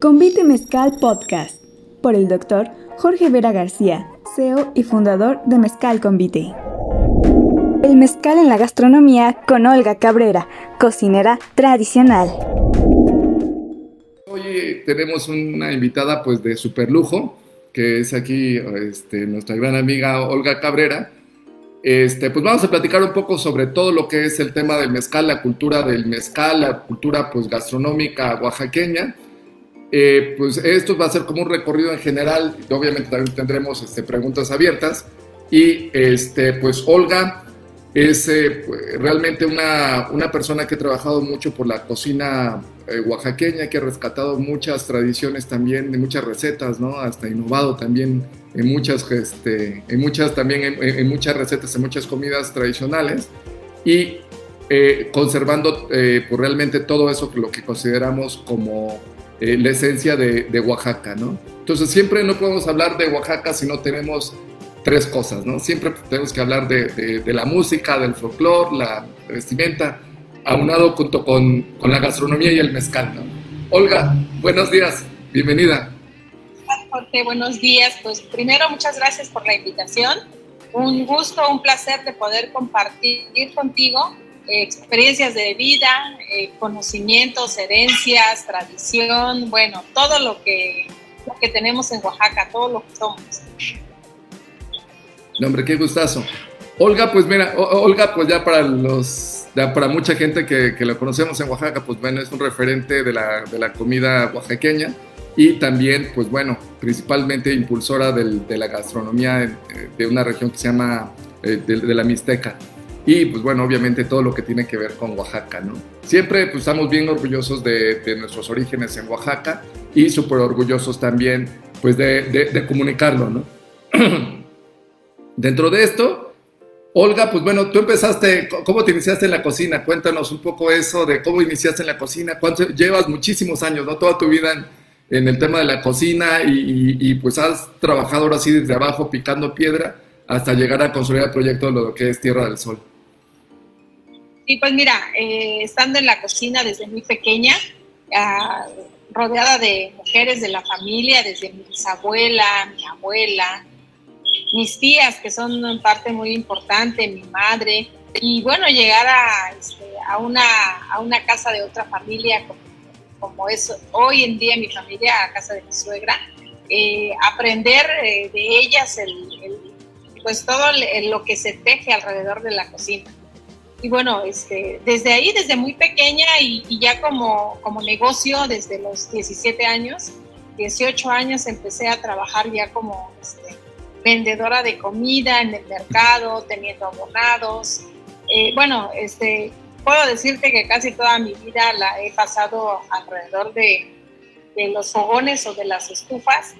Convite Mezcal Podcast por el doctor Jorge Vera García, CEO y fundador de Mezcal Convite. El mezcal en la gastronomía con Olga Cabrera, cocinera tradicional. Hoy tenemos una invitada pues de super lujo, que es aquí este, nuestra gran amiga Olga Cabrera. Este, pues vamos a platicar un poco sobre todo lo que es el tema del mezcal, la cultura del mezcal, la cultura pues gastronómica oaxaqueña eh, pues esto va a ser como un recorrido en general, obviamente también tendremos este, preguntas abiertas. Y este, pues Olga es eh, realmente una, una, persona que ha trabajado mucho por la cocina eh, oaxaqueña, que ha rescatado muchas tradiciones también, de muchas recetas, ¿no? Hasta innovado también en muchas, este, en muchas también en, en, muchas recetas, en muchas comidas tradicionales. Y conservando pues realmente todo eso lo que consideramos como eh, la esencia de, Oaxaca, ¿no? Entonces siempre no podemos hablar de Oaxaca si no tenemos tres cosas, ¿no? Siempre tenemos que hablar de, la música, del folclore, la vestimenta, aunado junto con, con, la gastronomía y el mezcal, ¿no? Olga, buenos días, bienvenida. Jorge, buenos días. Pues primero, muchas gracias por la invitación. Un gusto, un placer de poder compartir contigo experiencias de vida, eh, conocimientos, herencias, tradición, bueno, todo lo que, que tenemos en Oaxaca, todo lo que somos. No, hombre, qué gustazo. Olga, pues mira, Olga, pues ya para los, para mucha gente que, que la conocemos en Oaxaca, pues bueno, es un referente de la, de la comida oaxaqueña y también, pues bueno, principalmente impulsora del, de la gastronomía de, una región que se llama eh, de la Mixteca y pues bueno, obviamente todo lo que tiene que ver con Oaxaca, ¿no? Siempre pues estamos bien orgullosos de, nuestros orígenes en Oaxaca y súper orgullosos también pues de, comunicarlo, ¿no? Dentro de esto, Olga, pues bueno, tú empezaste, ¿cómo te iniciaste en la cocina? Cuéntanos un poco eso de cómo iniciaste en la cocina, ¿cuánto llevas muchísimos años, ¿no? Toda tu vida en, el tema de la cocina y, y, pues has trabajado ahora sí desde abajo picando piedra hasta llegar a construir el proyecto de lo que es Tierra del Sol. Y pues mira, eh, estando en la cocina desde muy pequeña, ah, rodeada de mujeres de la familia, desde mi bisabuela, mi abuela, mis tías, que son parte muy importante, mi madre, y bueno, llegar a, este, una, a una casa de otra familia, como, como, es hoy en día mi familia, a casa de mi suegra, eh, aprender eh, de ellas el, pues todo lo que se teje alrededor de la cocina y bueno, este, desde ahí, desde muy pequeña y, ya como, como negocio, desde los 17 años, 18 años empecé a trabajar ya como este, vendedora de comida en el mercado, teniendo abonados. Eh, bueno, este, puedo decirte que casi toda mi vida la he pasado alrededor de, de los fogones o de las estufas,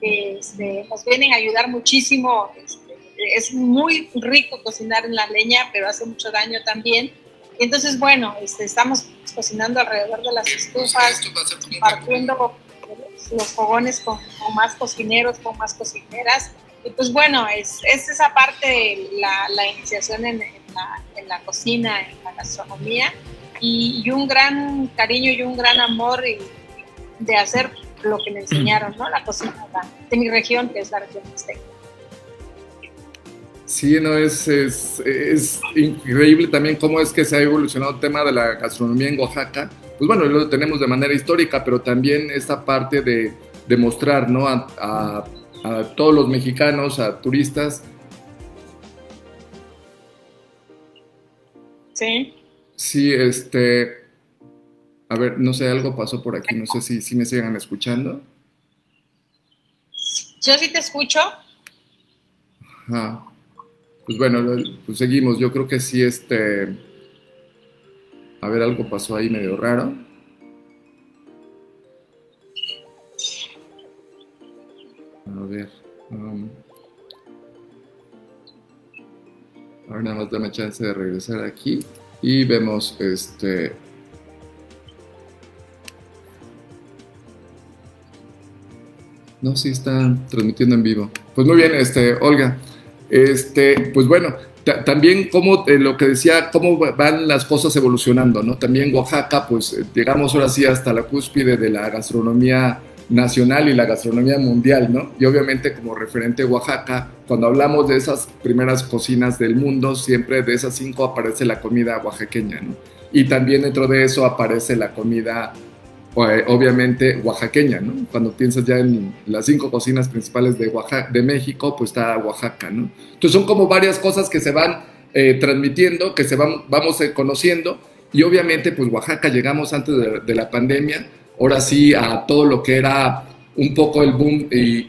que este, nos vienen a ayudar muchísimo este, es muy rico cocinar en la leña, pero hace mucho daño también. entonces, bueno, este, estamos cocinando alrededor de las estufas, partiendo los fogones con, más cocineros, con más cocineras. Y pues bueno, es, es esa parte la, la iniciación en, la, en, la, cocina, en la gastronomía, y, un gran cariño y un gran amor de hacer lo que me enseñaron, ¿no? La cocina de mi región, que es la región mixteca. Sí, no, es, es, es, increíble también cómo es que se ha evolucionado el tema de la gastronomía en Oaxaca. Pues bueno, lo tenemos de manera histórica, pero también esta parte de, de mostrar ¿no? a, a, a, todos los mexicanos, a turistas. Sí. Sí, este. A ver, no sé, algo pasó por aquí, no sé si, si me sigan escuchando. Yo sí te escucho. Ajá pues bueno, pues seguimos. Yo creo que sí, este. A ver, algo pasó ahí medio raro. A ver. Um, ahora nada más dame chance de regresar aquí. Y vemos este. No, sí está transmitiendo en vivo. Pues muy bien, este, Olga. Este, pues bueno, también como lo que decía, cómo van las cosas evolucionando, ¿no? También Oaxaca, pues llegamos ahora sí hasta la cúspide de la gastronomía nacional y la gastronomía mundial, ¿no? Y obviamente como referente Oaxaca, cuando hablamos de esas primeras cocinas del mundo, siempre de esas cinco aparece la comida oaxaqueña, ¿no? Y también dentro de eso aparece la comida, eh, obviamente, oaxaqueña, ¿no? Cuando piensas ya en las cinco cocinas principales de, Oaxaca, de México, pues está Oaxaca, ¿no? Entonces son como varias cosas que se van eh, transmitiendo, que se van, vamos eh, conociendo, y obviamente, pues Oaxaca llegamos antes de la pandemia, ahora sí a todo lo que era un poco el boom y,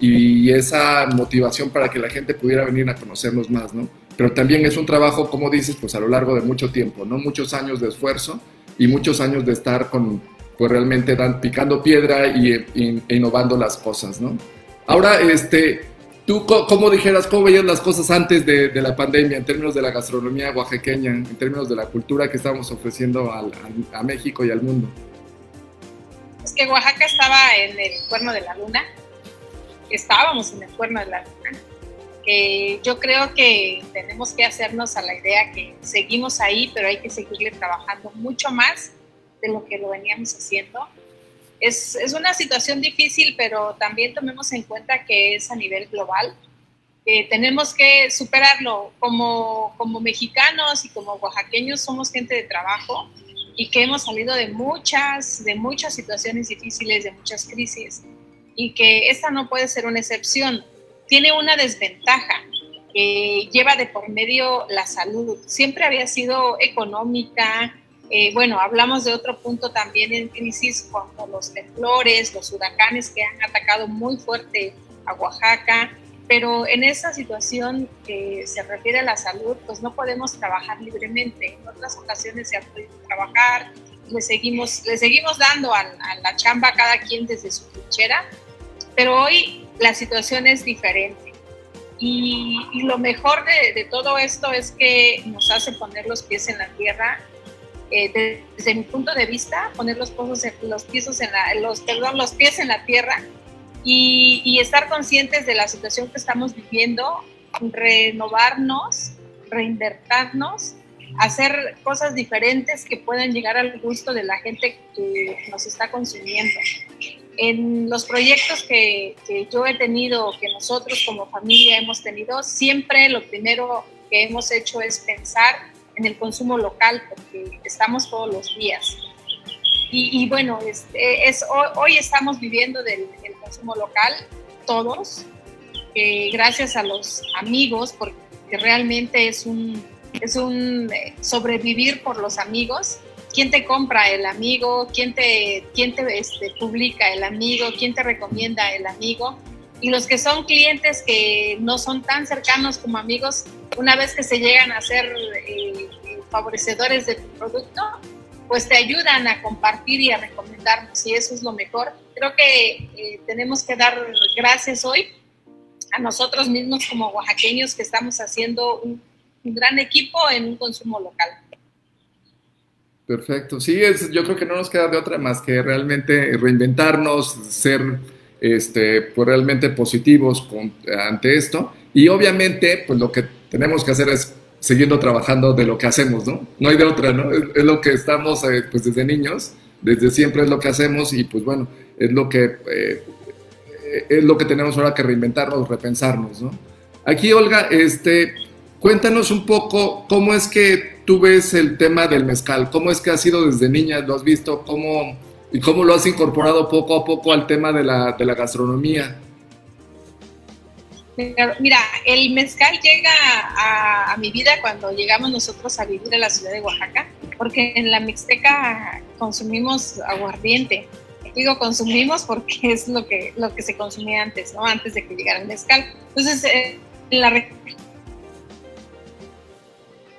y esa motivación para que la gente pudiera venir a conocernos más, ¿no? Pero también es un trabajo, como dices, pues a lo largo de mucho tiempo, ¿no? Muchos años de esfuerzo y muchos años de estar con, pues realmente dan, picando piedra y, innovando las cosas, ¿no? Ahora, este, tú, ¿cómo dijeras, cómo veías las cosas antes de, la pandemia en términos de la gastronomía oaxaqueña, en términos de la cultura que estamos ofreciendo a México y al mundo? es que Oaxaca estaba en el cuerno de la luna, estábamos en el cuerno de la luna. yo creo que tenemos que hacernos a la idea que seguimos ahí, pero hay que seguirle trabajando mucho más de lo que lo veníamos haciendo. Es, es una situación difícil, pero también tomemos en cuenta que es a nivel global. que tenemos que superarlo. Como, como mexicanos y como oaxaqueños somos gente de trabajo y que hemos salido de muchas, de muchas situaciones difíciles, de muchas crisis, y que esta no puede ser una excepción. Tiene una desventaja que lleva de por medio la salud. Siempre había sido económica. Eh, bueno, hablamos de otro punto también en crisis, como los temblores, los huracanes que han atacado muy fuerte a Oaxaca pero en esa situación que se refiere a la salud, pues no podemos trabajar libremente. En otras ocasiones se ha podido trabajar, le seguimos, le seguimos dando a, la chamba a cada quien desde su trinchera, pero hoy la situación es diferente. Y, lo mejor de, todo esto es que nos hace poner los pies en la tierra. Eh, desde mi punto de vista, poner los, pozos los, pisos en la, los, perdón, los pies en la tierra y, estar conscientes de la situación que estamos viviendo, renovarnos, reinvertirnos, hacer cosas diferentes que puedan llegar al gusto de la gente que nos está consumiendo. En los proyectos que, que, yo he tenido, que nosotros como familia hemos tenido, siempre lo primero que hemos hecho es pensar en el consumo local, porque estamos todos los días. Y, bueno, es, es, hoy estamos viviendo del, consumo local, todos, gracias a los amigos, porque realmente es un, es un eh, sobrevivir por los amigos. ¿Quién te compra el amigo? ¿Quién te, quién te este, publica el amigo? ¿Quién te recomienda el amigo? Y los que son clientes que no son tan cercanos como amigos, una vez que se llegan a ser eh, favorecedores de tu producto, pues te ayudan a compartir y a recomendarnos y eso es lo mejor. Creo que eh, tenemos que dar gracias hoy a nosotros mismos como oaxaqueños que estamos haciendo un, gran equipo en un consumo local. Perfecto, sí, es, yo creo que no nos queda de otra más que realmente reinventarnos, ser este, pues realmente positivos ante esto y obviamente pues lo que tenemos que hacer es siguiendo trabajando de lo que hacemos, ¿no? No hay de otra, ¿no? Es, lo que estamos, eh, pues desde niños, desde siempre es lo que hacemos y pues bueno, es lo que, eh, es lo que tenemos ahora que reinventarnos, repensarnos, ¿no? Aquí, Olga, este, cuéntanos un poco cómo es que tú ves el tema del mezcal, cómo es que ha sido desde niña, lo has visto, cómo, y cómo lo has incorporado poco a poco al tema de la, de la gastronomía. Mira, el mezcal llega a, mi vida cuando llegamos nosotros a vivir en la ciudad de Oaxaca, porque en la Mixteca consumimos aguardiente. Digo consumimos porque es lo que, lo que se consumía antes, ¿no? Antes de que llegara el mezcal. Entonces, eh, en la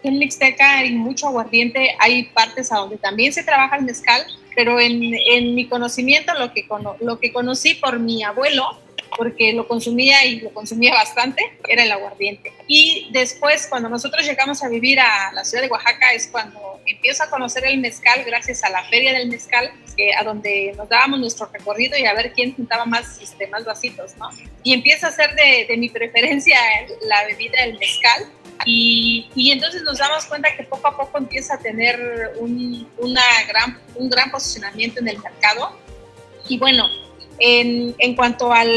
en Mixteca hay mucho aguardiente, hay partes a donde también se trabaja el mezcal, pero en, en mi conocimiento, lo que, lo que conocí por mi abuelo, porque lo consumía y lo consumía bastante, era el aguardiente. Y después, cuando nosotros llegamos a vivir a la ciudad de Oaxaca, es cuando empiezo a conocer el mezcal gracias a la feria del mezcal, a donde nos dábamos nuestro recorrido y a ver quién juntaba más, este, más vasitos, ¿no? Y empieza a ser de, de mi preferencia la bebida del mezcal Y, y, entonces nos damos cuenta que poco a poco empieza a tener un, una gran, un gran posicionamiento en el mercado. Y bueno, en, en cuanto al,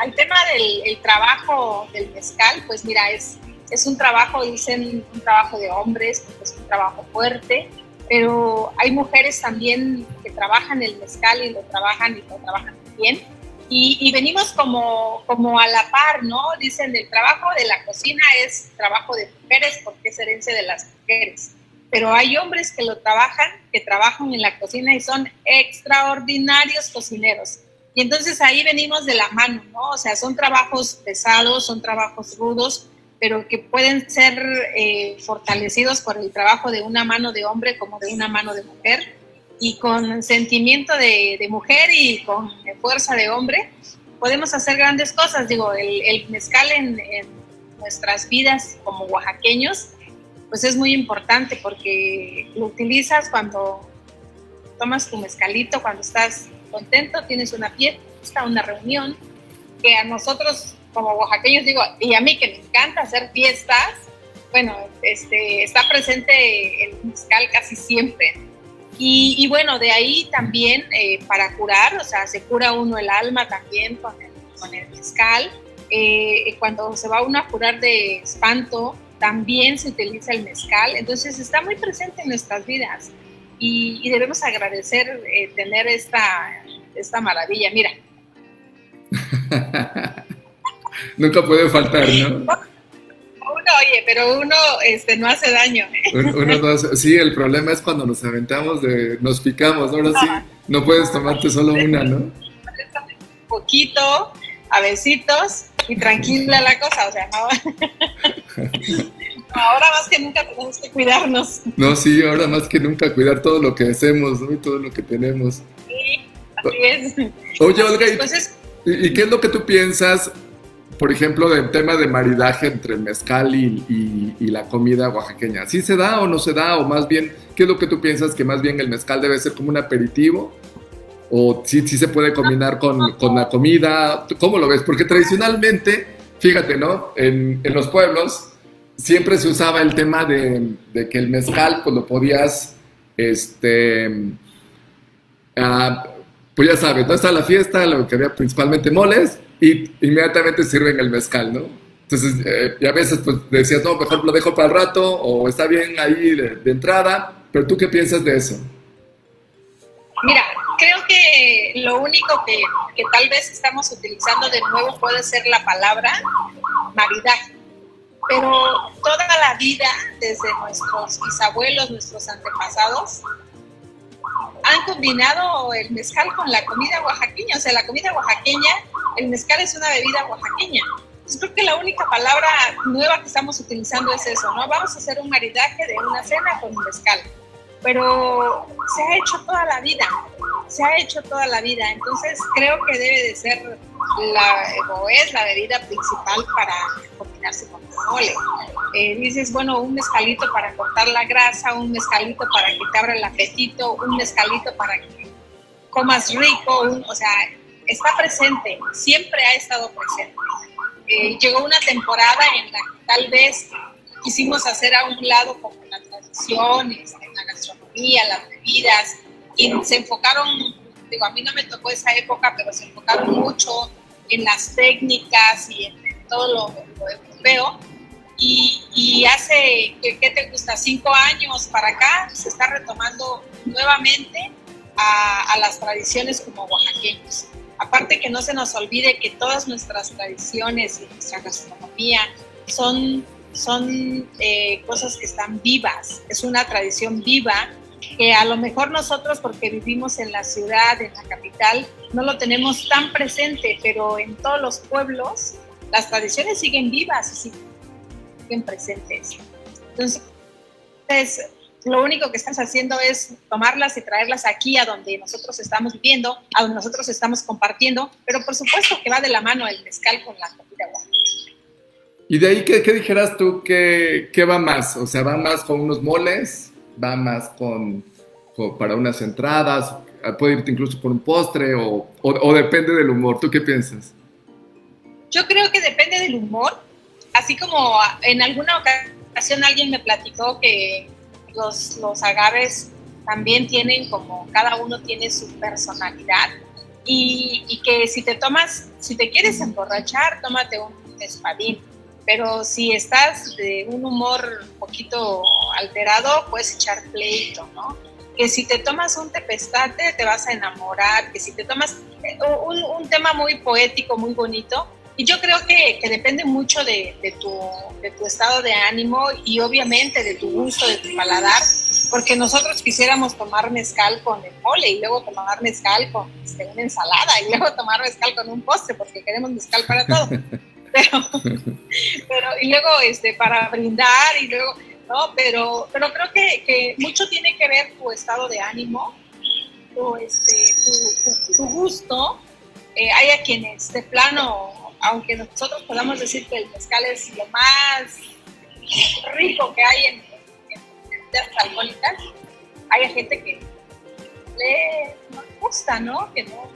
al, tema del trabajo del mezcal, pues mira, es, es un trabajo, dicen, un trabajo de hombres, es un trabajo fuerte, pero hay mujeres también que trabajan el mezcal y lo trabajan y lo trabajan bien. Y, y, venimos como, como a la par, ¿no? Dicen, el trabajo de la cocina es trabajo de mujeres porque es herencia de las mujeres. Pero hay hombres que lo trabajan, que trabajan en la cocina y son extraordinarios cocineros. Y entonces ahí venimos de la mano, ¿no? O sea, son trabajos pesados, son trabajos rudos, pero que pueden ser eh, fortalecidos por el trabajo de una mano de hombre como de una mano de mujer y con sentimiento de, mujer y con fuerza de hombre, podemos hacer grandes cosas. Digo, el, mezcal en, nuestras vidas como oaxaqueños, pues es muy importante porque lo utilizas cuando tomas tu mezcalito, cuando estás contento, tienes una fiesta, una reunión, que a nosotros como oaxaqueños digo, y a mí que me encanta hacer fiestas, bueno, este, está presente el mezcal casi siempre. Y, bueno, de ahí también eh, para curar, o sea, se cura uno el alma también con el, con el mezcal. Eh, cuando se va uno a curar de espanto, también se utiliza el mezcal. Entonces está muy presente en nuestras vidas y, debemos agradecer eh, tener esta, esta maravilla. Mira. Nunca puede faltar, ¿no? Oye, pero uno este, no hace daño. ¿eh? Uno, no hace, sí, el problema es cuando nos aventamos, de, nos picamos. Ahora sí, no puedes tomarte solo una, ¿no? Poquito, a besitos y tranquila la cosa, o sea, no. ahora más que nunca tenemos que cuidarnos. No, sí, ahora más que nunca cuidar todo lo que hacemos, ¿no? Y todo lo que tenemos. Sí, así es. Oye, Olga, ¿y, ¿y qué es lo que tú piensas por ejemplo, del tema de maridaje entre el mezcal y, la comida oaxaqueña. ¿Sí se da o no se da? O más bien, ¿qué es lo que tú piensas que más bien el mezcal debe ser como un aperitivo? ¿O sí, sí se puede combinar con, la comida? ¿Cómo lo ves? Porque tradicionalmente, fíjate, ¿no? En, los pueblos siempre se usaba el tema de, que el mezcal, pues lo podías, este, ah, pues ya sabes, ¿no? Está la fiesta, lo que había principalmente moles, y inmediatamente sirven el mezcal, ¿no? Entonces, eh, y a veces pues decías, no, mejor lo dejo para el rato o está bien ahí de, entrada, pero tú qué piensas de eso? Mira, creo que lo único que, que, tal vez estamos utilizando de nuevo puede ser la palabra maridaje. Pero toda la vida, desde nuestros bisabuelos, nuestros antepasados, han combinado el mezcal con la comida oaxaqueña. O sea, la comida oaxaqueña, el mezcal es una bebida oaxaqueña. Entonces creo que la única palabra nueva que estamos utilizando es eso, ¿no? Vamos a hacer un maridaje de una cena con un mezcal. Pero se ha hecho toda la vida, se ha hecho toda la vida. Entonces creo que debe de ser la, es la bebida principal para combinarse con el mole. Eh, dices, bueno, un mezcalito para cortar la grasa, un mezcalito para que te abra el apetito, un mezcalito para que comas rico, o sea, está presente, siempre ha estado presente. Eh, llegó una temporada en la que tal vez quisimos hacer a un lado como la tradición, este, la gastronomía, las bebidas, y se enfocaron, digo, a mí no me tocó esa época, pero se enfocaron mucho en las técnicas y en, todo lo, lo europeo y, hace, ¿qué te gusta? Cinco años para acá se está retomando nuevamente a, las tradiciones como oaxaqueños. Aparte que no se nos olvide que todas nuestras tradiciones y nuestra gastronomía son, son eh, cosas que están vivas, es una tradición viva que a lo mejor nosotros porque vivimos en la ciudad, en la capital, no lo tenemos tan presente, pero en todos los pueblos las tradiciones siguen vivas y siguen presentes. Entonces, lo único que estamos haciendo es tomarlas y traerlas aquí a donde nosotros estamos viviendo, a donde nosotros estamos compartiendo, pero por supuesto que va de la mano el mezcal con la comida ¿Y de ahí qué, dijeras tú que, va más? O sea, ¿va más con unos moles? ¿Va más con, para unas entradas? ¿Puede irte incluso por un postre? O, o depende del humor? ¿Tú qué piensas? Yo creo que depende del humor así como en alguna ocasión alguien me platicó que los, los agaves también tienen como, cada uno tiene su personalidad y, y, que si te tomas, si te quieres emborrachar, tómate un espadín, pero si estás de un humor un poquito alterado, puedes echar pleito, ¿no? Que si te tomas un tepestate te vas a enamorar, que si te tomas eh, un, un tema muy poético, muy bonito, y yo creo que, que depende mucho de, de, tu, de, tu, estado de ánimo y obviamente de tu gusto, de tu paladar, porque nosotros quisiéramos tomar mezcal con el mole y luego tomar mezcal con este, una ensalada y luego tomar mezcal con un postre, porque queremos mezcal para todo. Pero, pero y luego este, para brindar y luego, ¿no? Pero, pero creo que, que mucho tiene que ver tu estado de ánimo, tu, este, tu, tu gusto. Eh, hay a quienes de plano aunque nosotros podamos decir que el mezcal es lo más rico que hay en, en, alcohólicas, hay gente que le, no gusta, ¿no? Que no,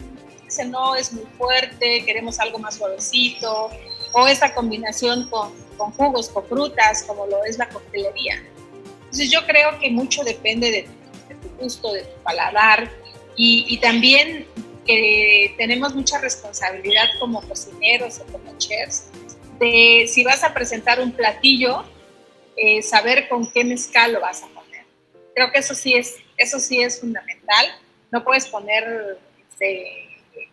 dice, no, es muy fuerte, queremos algo más suavecito, o esta combinación con, con jugos, con frutas, como lo es la coctelería. Entonces yo creo que mucho depende de, de tu gusto, de tu paladar, y, y también que tenemos mucha responsabilidad como cocineros o como chefs de si vas a presentar un platillo, eh, saber con qué mezcal lo vas a poner. Creo que eso sí es, eso sí es fundamental. No puedes poner este,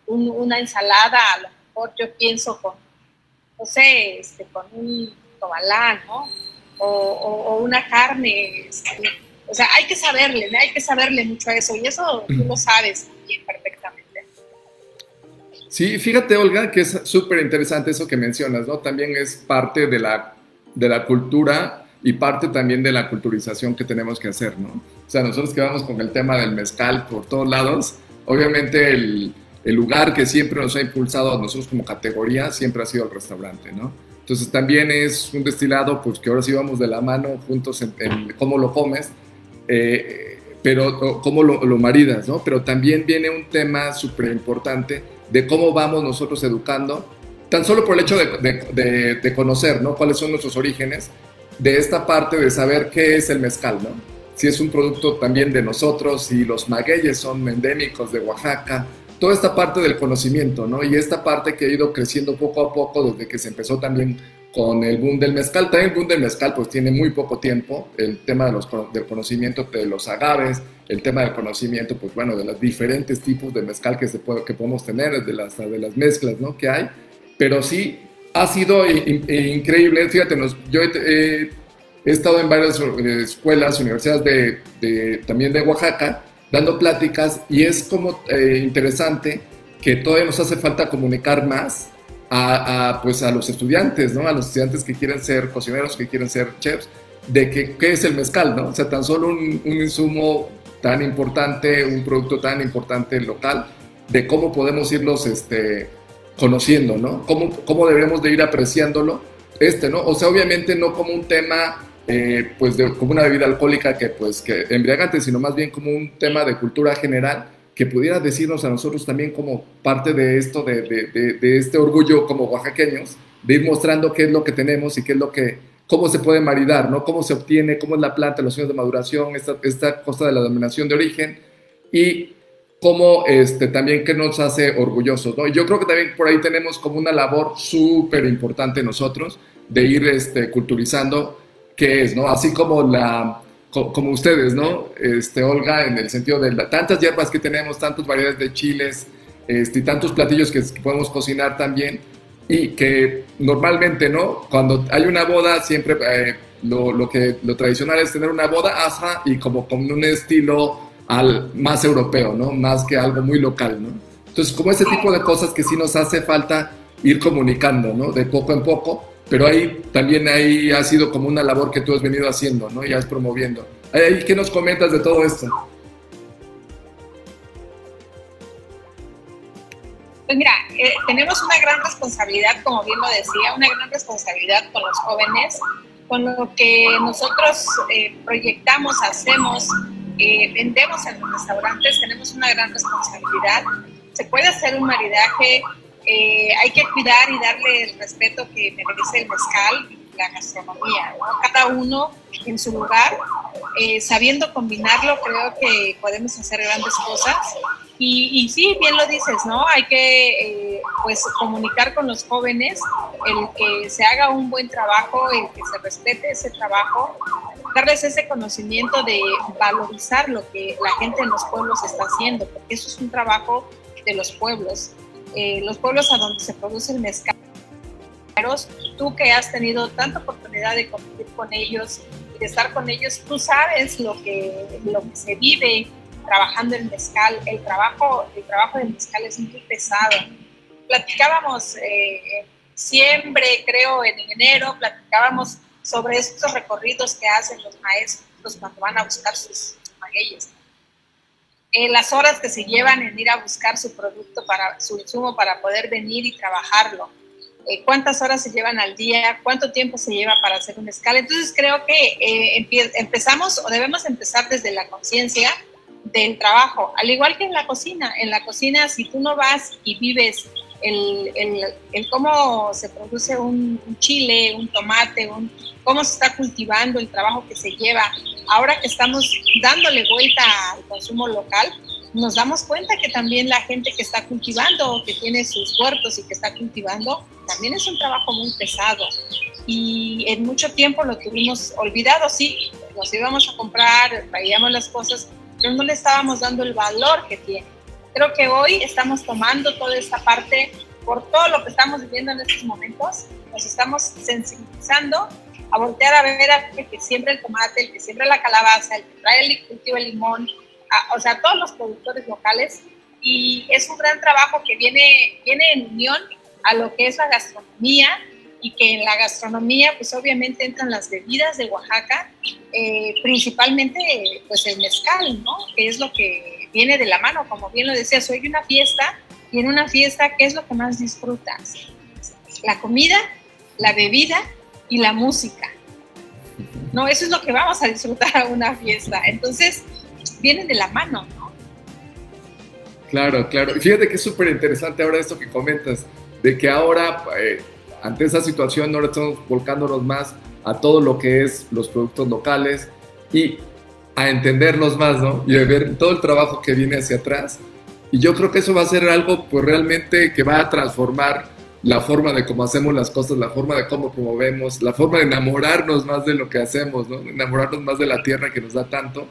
un, una ensalada, a lo mejor yo pienso con, no sé, este, con un tobalán, ¿no? O, o, o una carne. Este, o sea, hay que saberle, hay que saberle mucho a eso y eso tú lo sabes bien perfectamente. Sí, fíjate, Olga, que es súper interesante eso que mencionas, ¿no? También es parte de la, de la cultura y parte también de la culturización que tenemos que hacer, ¿no? O sea, nosotros que vamos con el tema del mezcal por todos lados, obviamente el, el lugar que siempre nos ha impulsado a nosotros como categoría siempre ha sido el restaurante, ¿no? Entonces también es un destilado, pues que ahora sí vamos de la mano juntos en, cómo lo comes, eh, pero cómo lo, lo maridas, ¿no? Pero también viene un tema súper importante de cómo vamos nosotros educando, tan solo por el hecho de, de, de, conocer ¿no? cuáles son nuestros orígenes, de esta parte de saber qué es el mezcal, ¿no? si es un producto también de nosotros, si los magueyes son endémicos de Oaxaca, toda esta parte del conocimiento, ¿no? Y esta parte que ha ido creciendo poco a poco desde que se empezó también con el boom del mezcal. También el boom del mezcal pues tiene muy poco tiempo, el tema de los, del conocimiento de los agaves, el tema del conocimiento, pues bueno, de los diferentes tipos de mezcal que, se puede, que podemos tener, de las, de las mezclas, ¿no? Que hay, pero sí ha sido in, in, increíble, fíjate, nos, yo he, he, estado en varias escuelas, universidades de, de, también de Oaxaca, dando pláticas y es como eh, interesante que todavía nos hace falta comunicar más a, pues a los estudiantes, ¿no? A los estudiantes que quieren ser cocineros, que quieren ser chefs, de que, qué es el mezcal, ¿no? O sea, tan solo un, un insumo tan importante, un producto tan importante local, de cómo podemos irlos este, conociendo, ¿no? Cómo, cómo debemos de ir apreciándolo, este, ¿no? O sea, obviamente no como un tema, eh, pues, de, como una bebida alcohólica que, pues, que embriagante, sino más bien como un tema de cultura general que pudiera decirnos a nosotros también como parte de esto, de, de, de, este orgullo como oaxaqueños, de ir mostrando qué es lo que tenemos y qué es lo que cómo se puede maridar, ¿no? Cómo se obtiene, cómo es la planta, los años de maduración, esta, esta cosa de la denominación de origen y cómo este, también que nos hace orgullosos, ¿no? Y yo creo que también por ahí tenemos como una labor súper importante nosotros de ir este, culturizando qué es, ¿no? Así como la como ustedes, ¿no? Este, Olga, en el sentido de la, tantas hierbas que tenemos, tantas variedades de chiles, este, y tantos platillos que, que podemos cocinar también, y que normalmente, ¿no? Cuando hay una boda, siempre eh, lo, lo, que, lo tradicional es tener una boda asa y como con un estilo al, más europeo, ¿no? Más que algo muy local, ¿no? Entonces, como ese tipo de cosas que sí nos hace falta ir comunicando, ¿no? De poco en poco, pero ahí también ahí ha sido como una labor que tú has venido haciendo, ¿no? Y has promoviendo. ¿Qué nos comentas de todo esto? Pues mira, eh, tenemos una gran responsabilidad, como bien lo decía, una gran responsabilidad con los jóvenes, con lo que nosotros eh, proyectamos, hacemos, eh, vendemos en los restaurantes, tenemos una gran responsabilidad. Se puede hacer un maridaje, eh, hay que cuidar y darle el respeto que merece el mezcal, la gastronomía, cada uno en su lugar, eh, sabiendo combinarlo, creo que podemos hacer grandes cosas. Y, y sí, bien lo dices, ¿no? Hay que eh, pues comunicar con los jóvenes el que se haga un buen trabajo, el que se respete ese trabajo, darles ese conocimiento de valorizar lo que la gente en los pueblos está haciendo, porque eso es un trabajo de los pueblos. Eh, los pueblos a donde se produce el mezcal tú que has tenido tanta oportunidad de convivir con ellos y de estar con ellos, tú sabes lo que, lo que se vive trabajando el mezcal. El trabajo, el trabajo del mezcal es muy pesado. Platicábamos eh, creo, en enero, platicábamos sobre estos recorridos que hacen los maestros cuando van a buscar sus, magueyes. Eh, las horas que se llevan en ir a buscar su producto, para su insumo para poder venir y trabajarlo eh, cuántas horas se llevan al día, cuánto tiempo se lleva para hacer una escala. Entonces creo que eh, empezamos o debemos empezar desde la conciencia del trabajo, al igual que en la cocina. En la cocina, si tú no vas y vives el, el, cómo se produce un, un, chile, un tomate, un, cómo se está cultivando, el trabajo que se lleva, ahora que estamos dándole vuelta al consumo local, nos damos cuenta que también la gente que está cultivando, que tiene sus huertos y que está cultivando, también es un trabajo muy pesado. Y en mucho tiempo lo tuvimos olvidado, sí, nos íbamos a comprar, traíamos las cosas, pero no le estábamos dando el valor que tiene. Creo que hoy estamos tomando toda esta parte por todo lo que estamos viviendo en estos momentos, nos estamos sensibilizando a voltear a ver a que siembra el tomate, el que siembra la calabaza, el que trae el cultivo el limón, o sea, todos los productores locales y es un gran trabajo que viene, viene en unión a lo que es la gastronomía y que en la gastronomía pues obviamente entran las bebidas de Oaxaca, eh, principalmente pues el mezcal, ¿no? Que es lo que viene de la mano, como bien lo decía, soy una fiesta y en una fiesta, ¿qué es lo que más disfrutas? La comida, la bebida y la música. No, eso es lo que vamos a disfrutar a una fiesta. Entonces, vienen de la mano, ¿no? Claro, claro. Fíjate que es súper interesante ahora esto que comentas, de que ahora, eh, ante esa situación, ahora estamos volcándonos más a todo lo que es los productos locales y a entenderlos más, ¿no? Y a ver todo el trabajo que viene hacia atrás. Y yo creo que eso va a ser algo, pues realmente que va a transformar la forma de cómo hacemos las cosas, la forma de cómo promovemos, la forma de enamorarnos más de lo que hacemos, ¿no? Enamorarnos más de la tierra que nos da tanto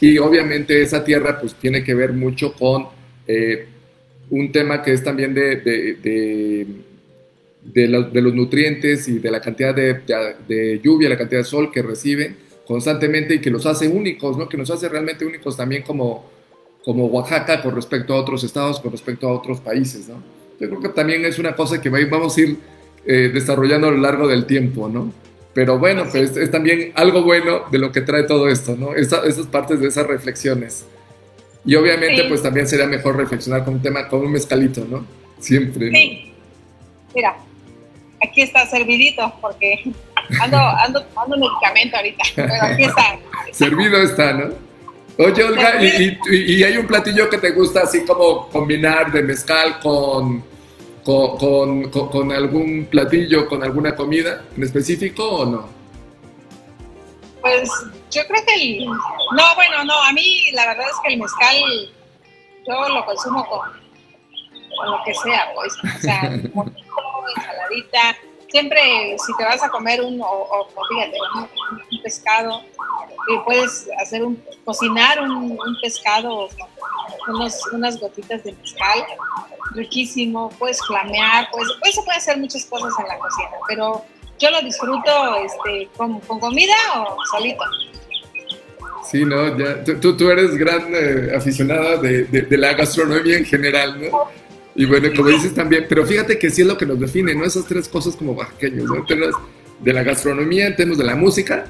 y obviamente esa tierra pues tiene que ver mucho con eh, un tema que es también de, de, de, los, nutrientes y de la cantidad de, lluvia, la cantidad de sol que reciben constantemente y que los hace únicos, ¿no? que nos hace realmente únicos también como, como Oaxaca con respecto a otros estados, con respecto a otros países. Yo creo que también es una cosa que vamos a ir eh, desarrollando a lo largo del tiempo. ¿no? Pero bueno, pues es también algo bueno de lo que trae todo esto, ¿no? esas partes de esas reflexiones. Y obviamente, pues también sería mejor reflexionar con un tema, con un mezcalito, ¿no? Siempre. Sí. Mira, aquí está servidito, porque ando, ando tomando medicamento ahorita, pero aquí está. Servido está, ¿no? Oye, Olga, y, y, hay un platillo que te gusta así como combinar de mezcal con, con, con, algún platillo, con alguna comida en específico o no? Pues yo creo que el... No, bueno, no, a mí la verdad es que el mezcal yo lo consumo con, con lo que sea, pues, o sea, ensaladita, siempre si te vas a comer un, o, fíjate, un, pescado, y puedes hacer un, cocinar un, pescado con unas gotitas de mezcal, riquísimo, puedes flamear, pues, pues se puede hacer muchas cosas en la cocina, pero yo lo disfruto este, con, comida o solito. Sí, no, ya, tú, tú eres gran eh, aficionada de, de, la gastronomía en general, ¿no? Y bueno, como dices también, pero fíjate que sí es lo que nos define, ¿no? Esas tres cosas como oaxaqueños, ¿no? de la gastronomía, tenemos de la música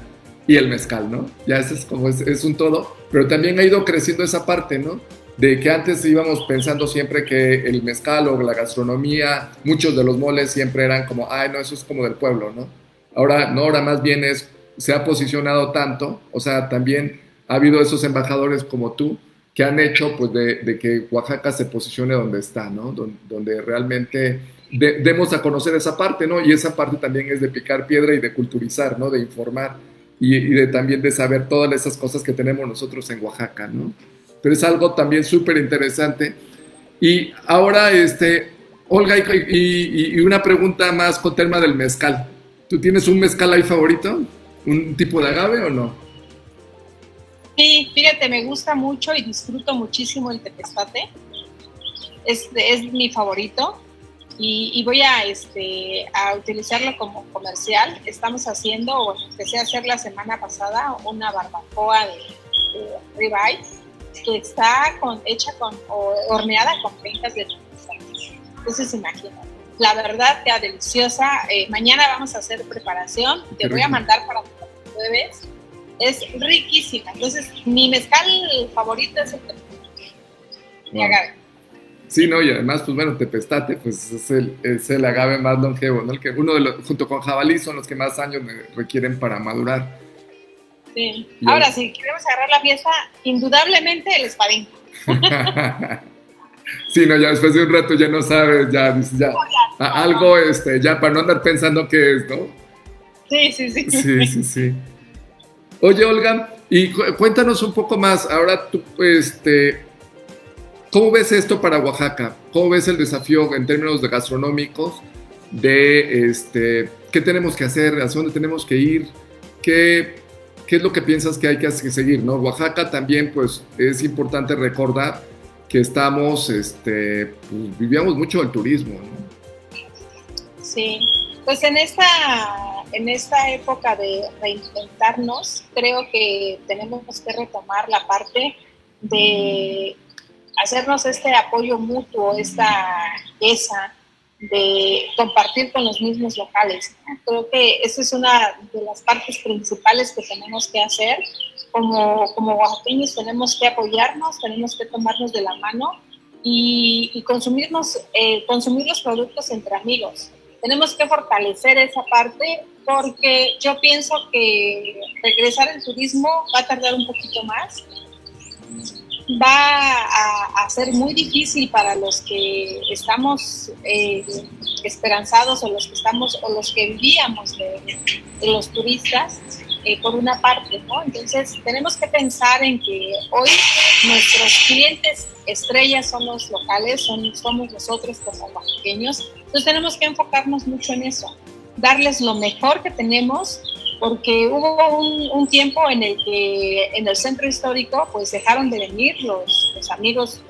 y el mezcal, ¿no? Ya ese es como es, es un todo, pero también ha ido creciendo esa parte, ¿no? De que antes íbamos pensando siempre que el mezcal o la gastronomía, muchos de los moles siempre eran como, ay, no, eso es como del pueblo, ¿no? Ahora, no, ahora más bien es, se ha posicionado tanto, o sea, también ha habido esos embajadores como tú que han hecho pues de, que Oaxaca se posicione donde está, ¿no? Donde, realmente demos a conocer esa parte, ¿no? Y esa parte también es de picar piedra y de culturizar, ¿no? De informar y, de también de saber todas esas cosas que tenemos nosotros en Oaxaca, ¿no? Pero es algo también súper interesante. Y ahora, este, Olga, y, una pregunta más con tema del mezcal. ¿Tú tienes un mezcal ahí favorito? ¿Un tipo de agave o no? Sí, fíjate, me gusta mucho y disfruto muchísimo el tepestate. Es, es mi favorito y, voy a, este, a utilizarlo como comercial. Estamos haciendo, o empecé a hacer la semana pasada, una barbacoa de, de ribeye que está con, hecha con, o horneada con pencas de Entonces, imagínate. La verdad, queda deliciosa. Eh, mañana vamos a hacer preparación. Te voy a mandar para que pruebes. Es riquísima. Entonces, mi mezcal favorito es el wow. agave. Sí, no, y además, pues bueno, Tepestate, pues es el, es el agave más longevo, ¿no? El que uno de los, junto con jabalí, son los que más años requieren para madurar. Sí. Ahora, si queremos agarrar la fiesta, indudablemente el espadín. sí, no, ya después de un rato ya no sabes, ya dices, ya, algo, este, ya para no andar pensando qué es, ¿no? Sí, sí, sí. Sí, sí, sí. Oye, Olga, y cuéntanos un poco más, ahora tú, este, ¿Cómo ves esto para Oaxaca? ¿Cómo ves el desafío en términos de gastronómicos? De este, qué tenemos que hacer, hacia dónde tenemos que ir, qué, qué es lo que piensas que hay que seguir, ¿no? Oaxaca también, pues, es importante recordar que estamos, este, pues, vivíamos mucho del turismo, ¿no? Sí, pues en esta, en esta época de reinventarnos, creo que tenemos que retomar la parte de hacernos este apoyo mutuo, esta esa de compartir con los mismos locales. Creo que esa es una de las partes principales que tenemos que hacer. Como, como oaxaqueños tenemos que apoyarnos, tenemos que tomarnos de la mano y, consumirnos, eh, consumir los productos entre amigos. Tenemos que fortalecer esa parte porque yo pienso que regresar al turismo va a tardar un poquito más va a, ser muy difícil para los que estamos eh, esperanzados o los que estamos o los que vivíamos de, los turistas eh, por una parte, ¿no? Entonces tenemos que pensar en que hoy nuestros clientes estrellas son los locales, son, somos nosotros como pequeños, entonces tenemos que enfocarnos mucho en eso, darles lo mejor que tenemos porque hubo un, tiempo en el que en el centro histórico pues dejaron de venir los, los, amigos,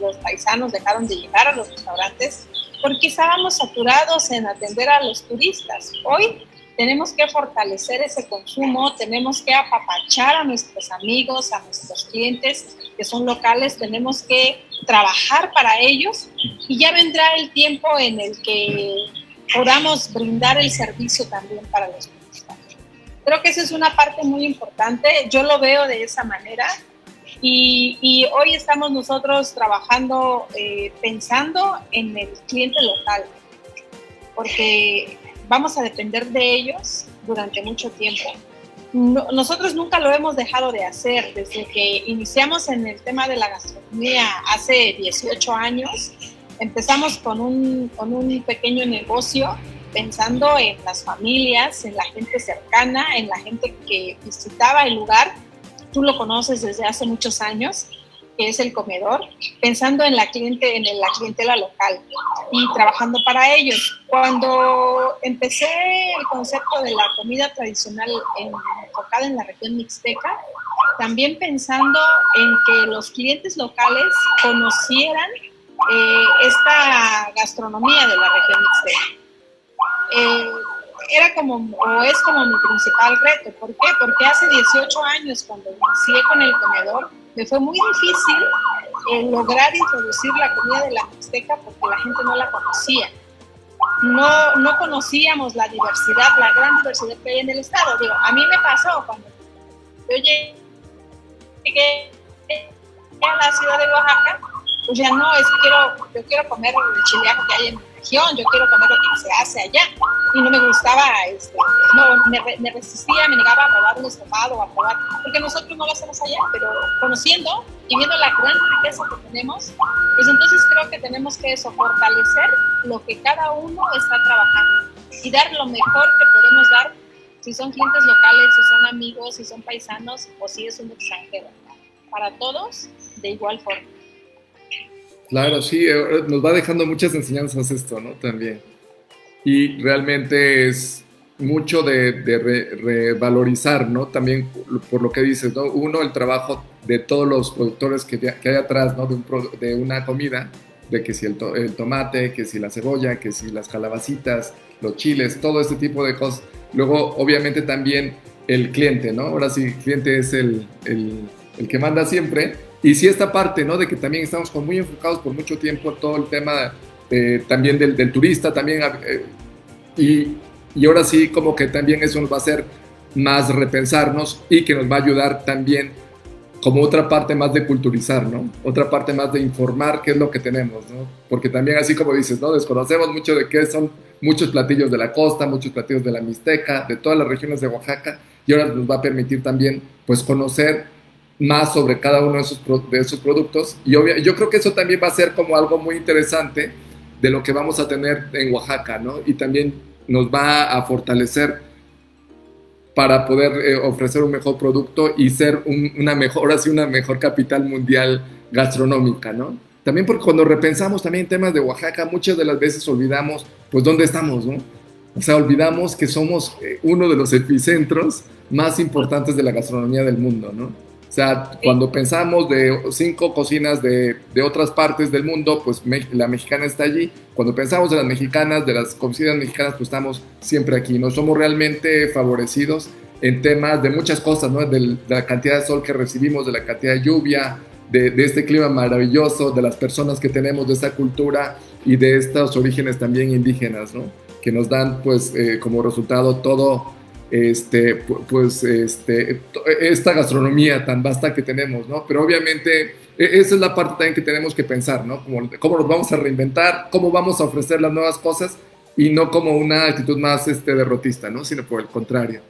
los paisanos dejaron de llegar a los restaurantes porque estábamos saturados en atender a los turistas. Hoy tenemos que fortalecer ese consumo, tenemos que apapachar a nuestros amigos, a nuestros clientes que son locales, tenemos que trabajar para ellos y ya vendrá el tiempo en el que podamos brindar el servicio también para los Creo que esa es una parte muy importante, yo lo veo de esa manera y, hoy estamos nosotros trabajando eh, pensando en el cliente local, porque vamos a depender de ellos durante mucho tiempo. nosotros nunca lo hemos dejado de hacer desde que iniciamos en el tema de la gastronomía hace 18 años. Empezamos con un, con un pequeño negocio pensando en las familias, en la gente cercana, en la gente que visitaba el lugar. Tú lo conoces desde hace muchos años, que es el comedor, pensando en la cliente, en la clientela local y trabajando para ellos. Cuando empecé el concepto de la comida tradicional enfocada en la región mixteca, también pensando en que los clientes locales conocieran eh, esta gastronomía de la región mixteca eh, era como, o es como mi principal reto. ¿Por qué? Porque hace 18 años, cuando inicié con el comedor, me fue muy difícil eh, lograr introducir la comida de la Mixteca porque la gente no la conocía. No, no conocíamos la diversidad, la gran diversidad que hay en el estado. Digo, a mí me pasó cuando yo llegué a la ciudad de Oaxaca, pues ya no, es que quiero, yo quiero comer el chileano que hay en yo quiero comer lo que se hace allá. y no me gustaba, este, no, me, resistía, me negaba a probar un estofado, a probar, porque nosotros no lo hacemos allá, pero conociendo y viendo la gran riqueza que tenemos, pues entonces creo que tenemos que eso, fortalecer lo que cada uno está trabajando y dar lo mejor que podemos dar, si son clientes locales, si son amigos, si son paisanos o si es un extranjero, para todos de igual forma. Claro, sí, eh, nos va dejando muchas enseñanzas esto, ¿no? También y realmente es mucho de, revalorizar, ¿no? También por lo que dices, ¿no? Uno, el trabajo de todos los productores que, que hay atrás, ¿no? De, de, una comida, de que si el, el, tomate, que si la cebolla, que si las calabacitas, los chiles, todo este tipo de cosas. Luego, obviamente, también el cliente, ¿no? Ahora sí, el cliente es el, el, el que manda siempre. Y sí esta parte, ¿no? De que también estamos con muy enfocados por mucho tiempo todo el tema eh, también del, del, turista, también, eh, y, y, ahora sí como que también eso nos va a hacer más repensarnos y que nos va a ayudar también como otra parte más de culturizar, ¿no? Otra parte más de informar qué es lo que tenemos, ¿no? Porque también así como dices, ¿no? Desconocemos mucho de qué son muchos platillos de la costa, muchos platillos de la Mixteca, de todas las regiones de Oaxaca, y ahora nos va a permitir también, pues, conocer más sobre cada uno de esos, de esos productos. Y yo creo que eso también va a ser como algo muy interesante de lo que vamos a tener en Oaxaca, ¿no? Y también nos va a fortalecer para poder eh, ofrecer un mejor producto y ser una mejor, así una mejor capital mundial gastronómica, ¿no? También porque cuando repensamos también temas de Oaxaca, muchas de las veces olvidamos, pues, dónde estamos, ¿no? O sea, olvidamos que somos eh, uno de los epicentros más importantes de la gastronomía del mundo, ¿no? O sea, cuando pensamos de cinco cocinas de, de, otras partes del mundo, pues la mexicana está allí. Cuando pensamos de las mexicanas, de las cocinas mexicanas, pues estamos siempre aquí. No somos realmente favorecidos en temas de muchas cosas, ¿no? De, la cantidad de sol que recibimos, de la cantidad de lluvia, de, de, este clima maravilloso, de las personas que tenemos, de esta cultura y de estos orígenes también indígenas, ¿no? Que nos dan, pues, eh, como resultado todo este, pues, este, esta gastronomía tan vasta que tenemos, ¿no? Pero obviamente e, esa es la parte también que tenemos que pensar, ¿no? Cómo, cómo nos vamos a reinventar, cómo vamos a ofrecer las nuevas cosas y no como una actitud más este, derrotista, ¿no? Sino por el contrario.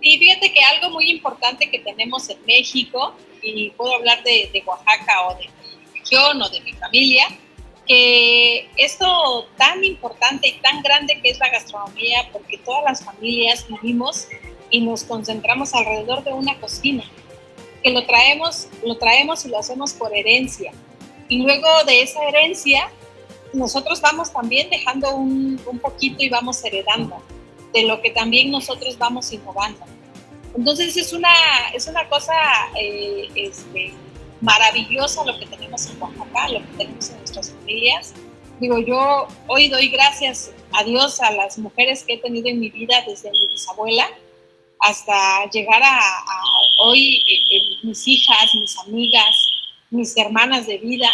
Y fíjate que algo muy importante que tenemos en México, y puedo hablar de, de Oaxaca o de mi región o de mi familia, que esto tan importante y tan grande que es la gastronomía, porque todas las familias vivimos y nos concentramos alrededor de una cocina, que lo traemos, lo traemos y lo hacemos por herencia. Y luego de esa herencia, nosotros vamos también dejando un, un poquito y vamos heredando de lo que también nosotros vamos innovando. Entonces es una, es una cosa eh, este, maravillosa lo que tenemos en Oaxaca, lo que tenemos en nuestras familias. Digo, yo hoy doy gracias a Dios a las mujeres que he tenido en mi vida desde mi bisabuela hasta llegar a, hoy eh, eh, mis hijas, mis amigas, mis hermanas de vida,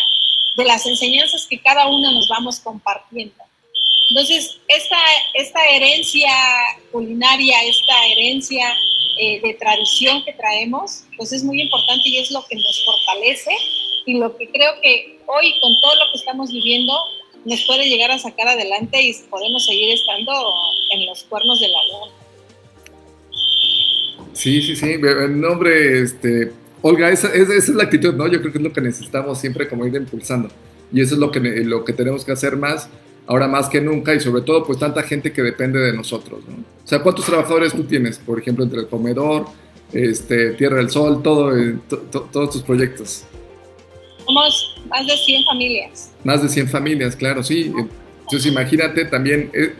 de las enseñanzas que cada una nos vamos compartiendo. Entonces, esta, esta herencia culinaria, esta herencia eh, de tradición que traemos, pues es muy importante y es lo que nos fortalece y lo que creo que hoy con todo lo que estamos viviendo nos puede llegar a sacar adelante y podemos seguir estando en los cuernos de la luna. Sí, sí, sí, en nombre, este, Olga, esa, esa, es la actitud, ¿no? Yo creo que es lo que necesitamos siempre como ir impulsando y eso es lo que, lo que tenemos que hacer más ahora más que nunca y sobre todo pues tanta gente que depende de nosotros. ¿no? O sea, ¿cuántos trabajadores tú tienes, por ejemplo, entre el comedor, este, Tierra del Sol, todo, eh, todos tus proyectos? Somos más de 100 familias. Más de 100 familias, claro, sí. Entonces imagínate también eh,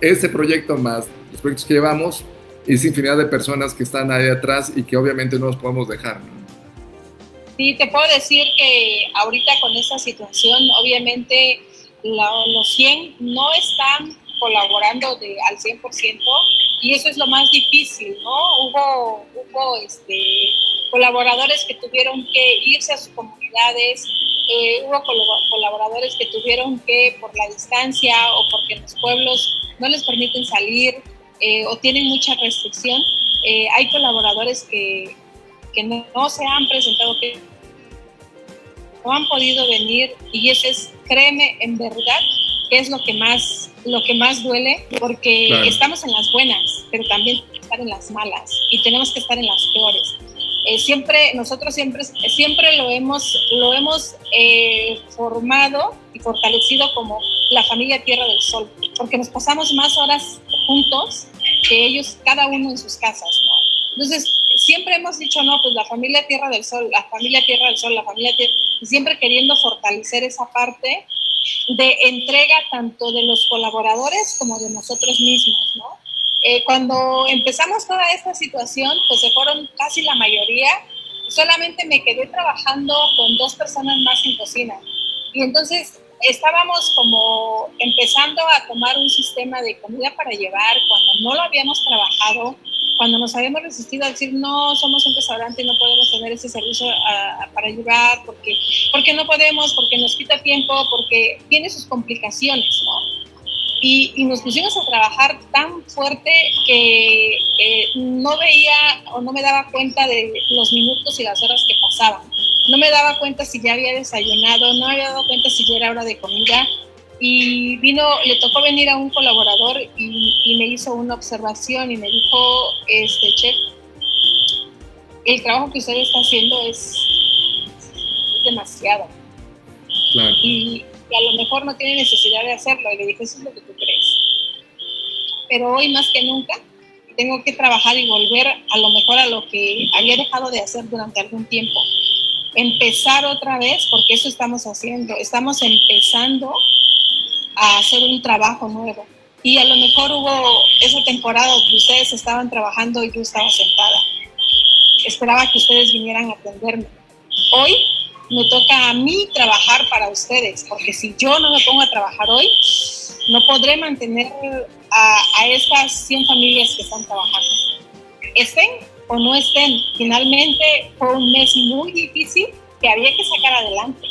ese proyecto más los proyectos que llevamos, es infinidad de personas que están ahí atrás y que obviamente no nos podemos dejar. ¿no? Sí, te puedo decir que ahorita con esta situación, obviamente los 100 no están colaborando de, al 100% y eso es lo más difícil, ¿no? Hubo, hubo este, colaboradores que tuvieron que irse a sus comunidades, eh, hubo colaboradores que tuvieron que, por la distancia o porque los pueblos no les permiten salir eh, o tienen mucha restricción, eh, hay colaboradores que, que no, no, se han presentado, que no han podido venir y eso es créeme, en verdad, que es lo que más, lo que más duele, porque estamos en las buenas, pero también tenemos que estar en las malas y tenemos que estar en las peores. Eh, siempre, nosotros siempre, siempre lo hemos, lo hemos eh, formado y fortalecido como la familia Tierra del Sol, porque nos pasamos más horas juntos que ellos, cada uno en sus casas, Entonces, siempre hemos dicho, no, pues la familia Tierra del Sol, la familia Tierra del Sol, la familia Tierra, siempre queriendo fortalecer esa parte de entrega tanto de los colaboradores como de nosotros mismos, ¿no? Eh, cuando empezamos toda esta situación, pues se fueron casi la mayoría, solamente me quedé trabajando con dos personas más en cocina. Y entonces estábamos como empezando a tomar un sistema de comida para llevar cuando no lo habíamos trabajado, cuando nos habíamos resistido a decir no somos un restaurante y no podemos tener ese servicio para llevar porque, porque no podemos, porque nos quita tiempo, porque tiene sus complicaciones, ¿no? Y, y nos pusimos a trabajar tan fuerte que eh, no veía o no me daba cuenta de los minutos y las horas que pasaban. No me daba cuenta si ya había desayunado, no me había dado cuenta si ya era hora de comida y vino, le tocó venir a un colaborador y, me hizo una observación y me dijo, este chef, el trabajo que usted está haciendo es, demasiado. Y, a lo mejor no tiene necesidad de hacerlo. Y le dije, eso es lo que tú crees. Pero hoy más que nunca tengo que trabajar y volver a lo mejor a lo que había dejado de hacer durante algún tiempo. Empezar otra vez, porque eso estamos haciendo. Estamos empezando a hacer un trabajo nuevo. Y a lo mejor hubo esa temporada que ustedes estaban trabajando y yo estaba sentada. Esperaba que ustedes vinieran a atenderme. Hoy me toca a mí trabajar para ustedes, porque si yo no me pongo a trabajar hoy, no podré mantener a, a estas 100 familias que están trabajando. Estén o no estén, finalmente fue un mes muy difícil que había que sacar adelante.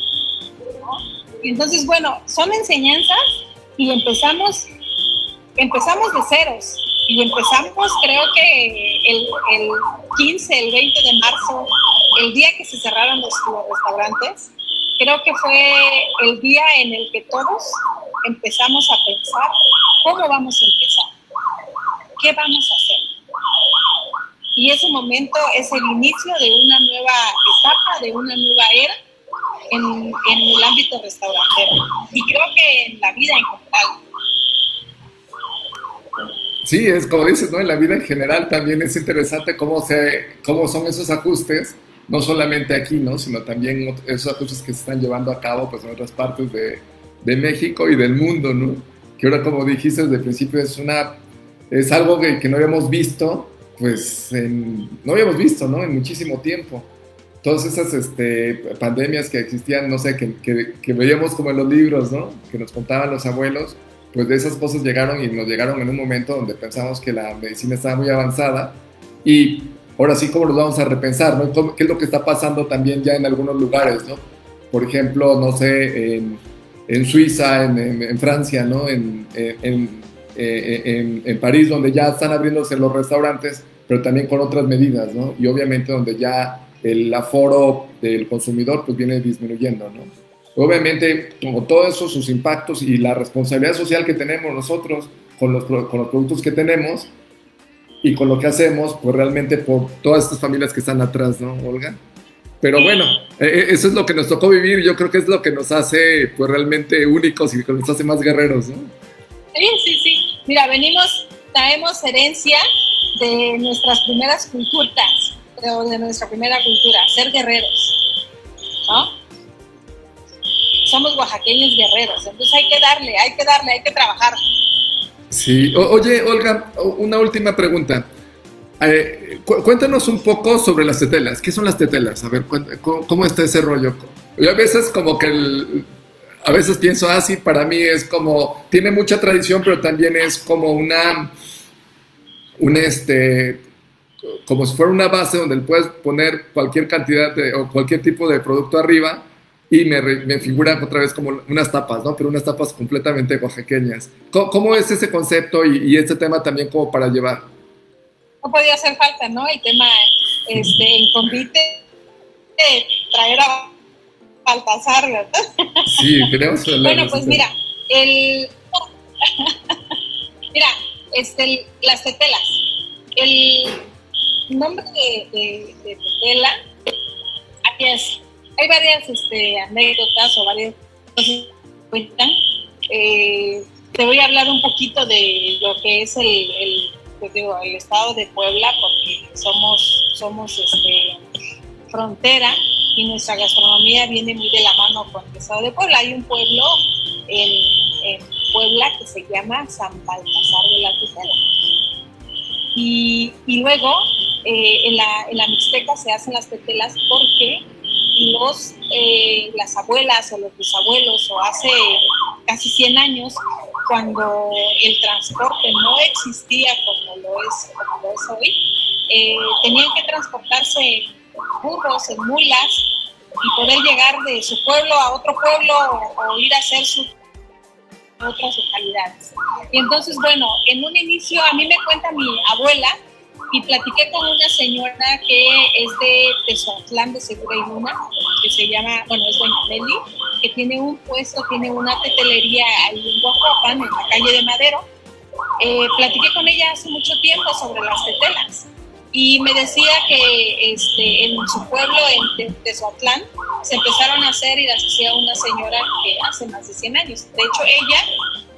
Entonces, bueno, son enseñanzas y empezamos, empezamos de ceros. Y empezamos, creo que el, el 15, el 20 de marzo, el día que se cerraron los, restaurantes, creo que fue el día en el que todos empezamos a pensar cómo vamos a empezar, qué vamos a hacer. Y ese momento es el inicio de una nueva etapa, de una nueva era en, el ámbito restaurantero y creo que en la vida en general. Sí, es como dices, ¿no? En la vida en general también es interesante cómo, se, cómo son esos ajustes, no solamente aquí, ¿no? Sino también esos ajustes que se están llevando a cabo pues, en otras partes de, de México y del mundo, ¿no? Que ahora, como dijiste desde el principio, es, una, es algo que, que no habíamos visto, pues, no habíamos visto, ¿no? En muchísimo tiempo todas esas este, pandemias que existían, no sé, que, que, veíamos como en los libros, ¿no? Que nos contaban los abuelos, pues de esas cosas llegaron y nos llegaron en un momento donde pensamos que la medicina estaba muy avanzada y ahora sí, ¿cómo nos vamos a repensar, ¿no? ¿Qué es lo que está pasando también ya en algunos lugares, ¿no? Por ejemplo, no sé, en, en Suiza, en, en, Francia, ¿no? En, en, París, donde ya están abriéndose los restaurantes, pero también con otras medidas, ¿no? Y obviamente donde ya el aforo del consumidor pues viene disminuyendo, ¿no? Obviamente, como todo eso, sus impactos y la responsabilidad social que tenemos nosotros con los, con los productos que tenemos y con lo que hacemos, pues realmente por todas estas familias que están atrás, ¿no, Olga? Pero bueno, e, e, eso es lo que nos tocó vivir yo creo que es lo que nos hace pues realmente únicos y que nos hace más guerreros, ¿no? Sí, sí, sí. Mira, venimos, traemos herencia de nuestras primeras culturas de nuestra primera cultura, ser guerreros. ¿no? Somos oaxaqueños guerreros, entonces hay que darle, hay que darle, hay que trabajar. Sí, oye, Olga, una última pregunta. Eh, cuéntanos un poco sobre las tetelas. ¿Qué son las tetelas? A ver, ¿cómo, está ese rollo? Yo a veces como que a veces pienso así, ah, para mí es como, tiene mucha tradición, pero también es como una, un este, como si fuera una base donde puedes poner cualquier cantidad de, o cualquier tipo de producto arriba y me, me figuran otra vez como unas tapas, ¿no? Pero unas tapas completamente oaxaqueñas. ¿Cómo, es ese concepto y, este tema también como para llevar? No podía hacer falta, ¿no? El tema este, en convite, traer a Baltasar, ¿verdad? Sí, queremos Bueno, pues mira, El, mira, este, las tetelas. El nombre de, de, tetela, hay varias este, anécdotas o varias cosas que cuentan. Eh, te voy a hablar un poquito de lo que es el, pues el estado de Puebla, porque somos, somos este, frontera y nuestra gastronomía viene muy de la mano con el estado de Puebla. Hay un pueblo en, Puebla que se llama San Baltasar de la Tutela. Y, luego eh, en, la, en la Mixteca se hacen las tetelas porque los, eh, las abuelas o los bisabuelos o hace casi 100 años cuando el transporte no existía como lo es, como lo es hoy, eh, tenían que transportarse en burros, en mulas y poder llegar de su pueblo a otro pueblo o, ir a hacer sus otras localidades. Y entonces, bueno, en un inicio a mí me cuenta mi abuela y platiqué con una señora que es de Tezotlán de Segura y Luna, que se llama, bueno, es doña Meli, que tiene un puesto, tiene una tetelería ahí en Guajuapan, en la calle de Madero. Eh, platiqué con ella hace mucho tiempo sobre las tetelas y me decía que este, en su pueblo, en Tezotlán, se empezaron a hacer y las hacía una señora que hace más de 100 años. De hecho, ella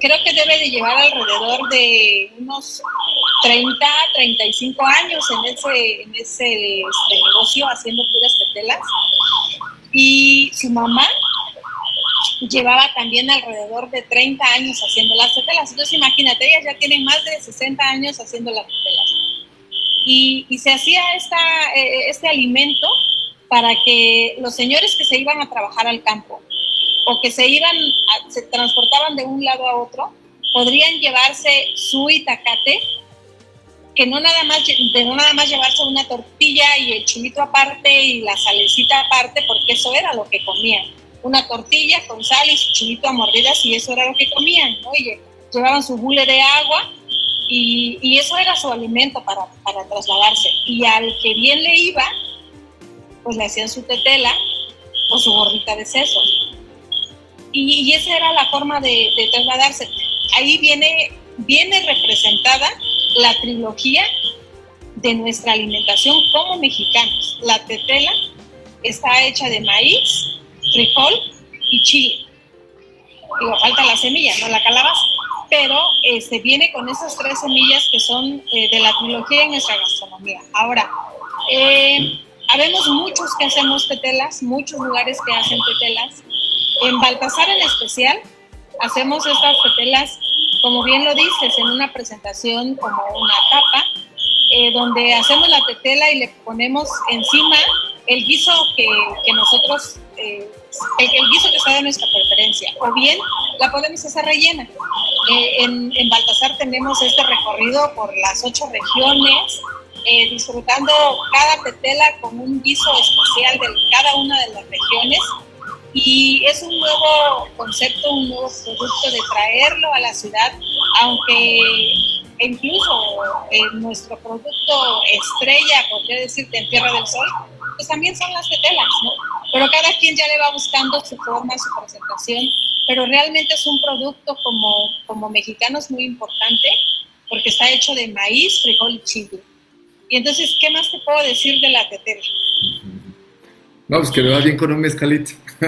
creo que debe de llevar alrededor de unos 30, 35 años en ese, en ese este, negocio haciendo puras tetelas. Y su mamá llevaba también alrededor de 30 años haciendo las tetelas. Entonces imagínate, ellas ya tienen más de 60 años haciendo las tetelas. Y, y se hacía eh, este alimento para que los señores que se iban a trabajar al campo o que se iban, se transportaban de un lado a otro, podrían llevarse su itacate, que no nada más, de no nada más llevarse una tortilla y el chilito aparte y la salecita aparte, porque eso era lo que comían. Una tortilla con sal y su chilito a mordidas y eso era lo que comían. Oye, llevaban su bule de agua y, eso era su alimento para, trasladarse. Y al que bien le iba, pues le hacían su tetela o su gordita de seso y, esa era la forma de, trasladarse. Ahí viene, viene representada la trilogía de nuestra alimentación como mexicanos. La tetela está hecha de maíz, frijol y chile. Digo, falta la semilla, no la calabaza. Pero este, viene con esas tres semillas que son eh, de la trilogía en nuestra gastronomía. Ahora, eh, habemos muchos que hacemos tetelas, muchos lugares que hacen tetelas. En Baltasar en especial, hacemos estas tetelas, como bien lo dices, en una presentación como una tapa, eh, donde hacemos la tetela y le ponemos encima el guiso que, que nosotros, eh, el, guiso que sea de nuestra preferencia, o bien la podemos hacer rellena. Eh, en, en, Baltasar tenemos este recorrido por las ocho regiones, disfrutando cada tetela con un guiso especial de cada una de las regiones y es un nuevo concepto, un nuevo producto de traerlo a la ciudad, aunque incluso en nuestro producto estrella, podría decirte, en Tierra del Sol, pues también son las tetelas, ¿no? Pero cada quien ya le va buscando su forma, su presentación, pero realmente es un producto como, como mexicano es muy importante porque está hecho de maíz, frijol y chile. Y entonces, ¿qué más te puedo decir de la tetela? No, pues que le va bien con un mezcalito.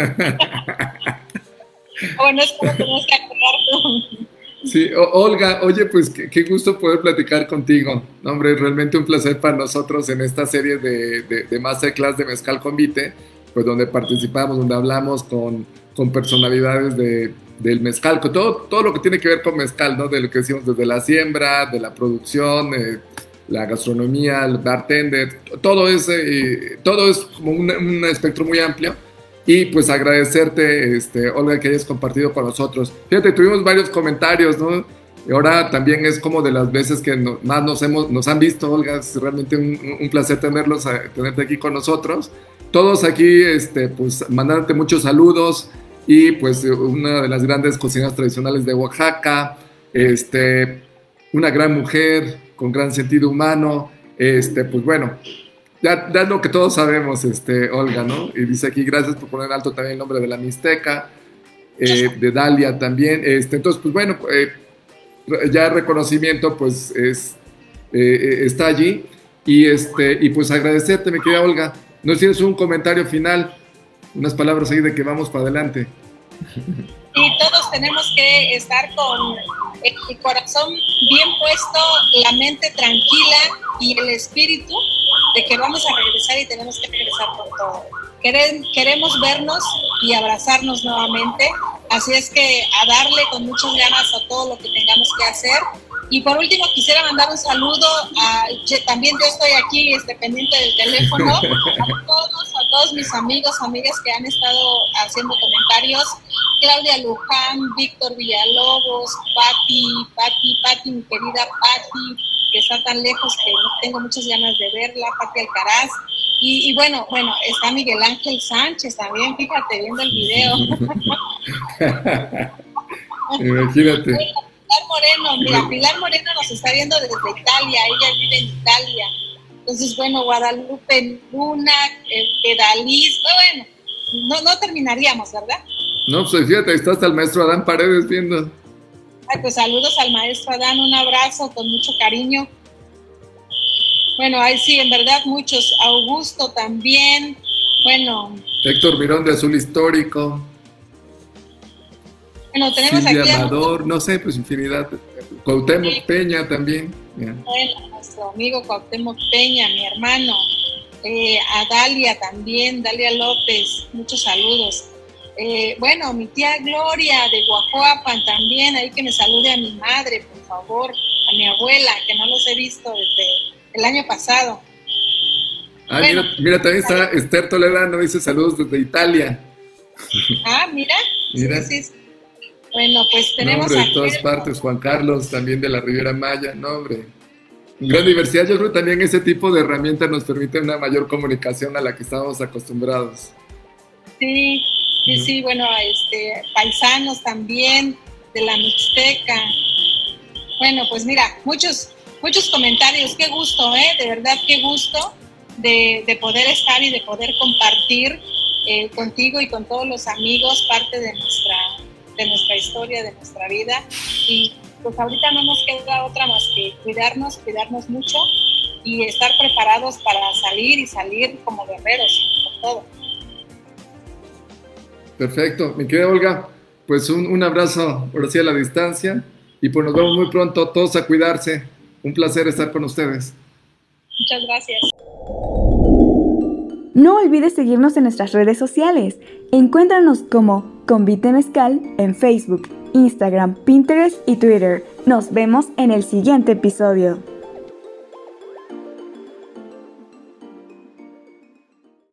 bueno, es como tenemos que acordar Sí, Olga, oye, pues qué, gusto poder platicar contigo. hombre, realmente un placer para nosotros en esta serie de, de, Masterclass de Mezcal Convite, pues donde participamos, donde hablamos con, con personalidades de, del mezcal, con todo, todo lo que tiene que ver con mezcal, ¿no? De lo que decimos desde la siembra, de la producción, eh, la gastronomía, el bartender, todo es, todo es como un, espectro muy amplio. Y pues agradecerte, este, Olga, que hayas compartido con nosotros. Fíjate, tuvimos varios comentarios, ¿no? Y ahora también es como de las veces que más nos, hemos, nos han visto, Olga. Es realmente un, placer tenerlos, tenerte aquí con nosotros. Todos aquí, este, pues mandándote muchos saludos. Y pues una de las grandes cocinas tradicionales de Oaxaca, este, una gran mujer, con gran sentido humano, este, pues bueno, ya, ya, lo que todos sabemos, este, Olga, ¿no? Y dice aquí, gracias por poner alto también el nombre de la Mixteca. eh, de Dalia también. Este, entonces, pues bueno, eh, ya reconocimiento pues es, eh, está allí. Y, este, y pues agradecerte, mi querida Olga. ¿No tienes un comentario final? Unas palabras ahí de que vamos para adelante. Y tenemos que estar con el corazón bien puesto, la mente tranquila y el espíritu de que vamos a regresar y tenemos que regresar por todo. Queremos vernos y abrazarnos nuevamente, así es que a darle con muchas ganas a todo lo que tengamos que hacer. Y por último, quisiera mandar un saludo a, también yo estoy aquí este, pendiente del teléfono, a todos, a todos mis amigos, amigas que han estado haciendo comentarios, Claudia Luján, Víctor Villalobos, Patti, Patti, Patti, mi querida Patti, que está tan lejos que tengo muchas ganas de verla, Patti Alcaraz, y, bueno, bueno, está Miguel Ángel Sánchez también, fíjate, viendo el video. Imagínate. Pilar Moreno, mira, Pilar Moreno nos está viendo desde Italia, ella vive en Italia. Entonces, bueno, Guadalupe Luna, eh, Pedaliz, bueno, no, no terminaríamos, ¿verdad? No, pues fíjate, está hasta el maestro Adán Paredes viendo. Ay, pues saludos al maestro Adán, un abrazo con mucho cariño. Bueno, ahí sí, en verdad muchos. Augusto también. Bueno. Héctor Mirón de Azul Histórico. Bueno, tenemos aquí. Amador, no sé, pues infinidad. Cuauhtémoc Peña también. Bueno, nuestro amigo Cuauhtémoc Peña, mi hermano. Eh, a Dalia también, Dalia López, muchos saludos. Eh, bueno, mi tía Gloria de Guajuapan también, ahí que me salude a mi madre, por favor, a mi abuela, que no los he visto desde el año pasado. Ah, mira, también está Esther Toledano, dice saludos desde Italia. Ah, mira. mira. Bueno, pues tenemos de todas partes, Juan Carlos, también de la Riviera Maya, no, hombre. Gran diversidad, yo creo que también ese tipo de herramientas nos permite una mayor comunicación a la que estamos acostumbrados. Sí, sí, sí, bueno, este, paisanos también, de la Mixteca. Bueno, pues mira, muchos, muchos comentarios, qué gusto, ¿eh? De verdad, qué gusto de, poder estar y de poder compartir eh, contigo y con todos los amigos parte de nuestra, de nuestra historia, de nuestra vida. Y pues ahorita no nos queda otra más que cuidarnos, cuidarnos mucho y estar preparados para salir y salir como guerreros, por todo. Perfecto, mi querida Olga, pues un, un abrazo por así a la distancia y pues nos vemos muy pronto, todos a cuidarse. Un placer estar con ustedes. Muchas gracias. No olvides seguirnos en nuestras redes sociales. Encuéntranos como Convite Mezcal en Facebook, Instagram, Pinterest y Twitter. Nos vemos en el siguiente episodio.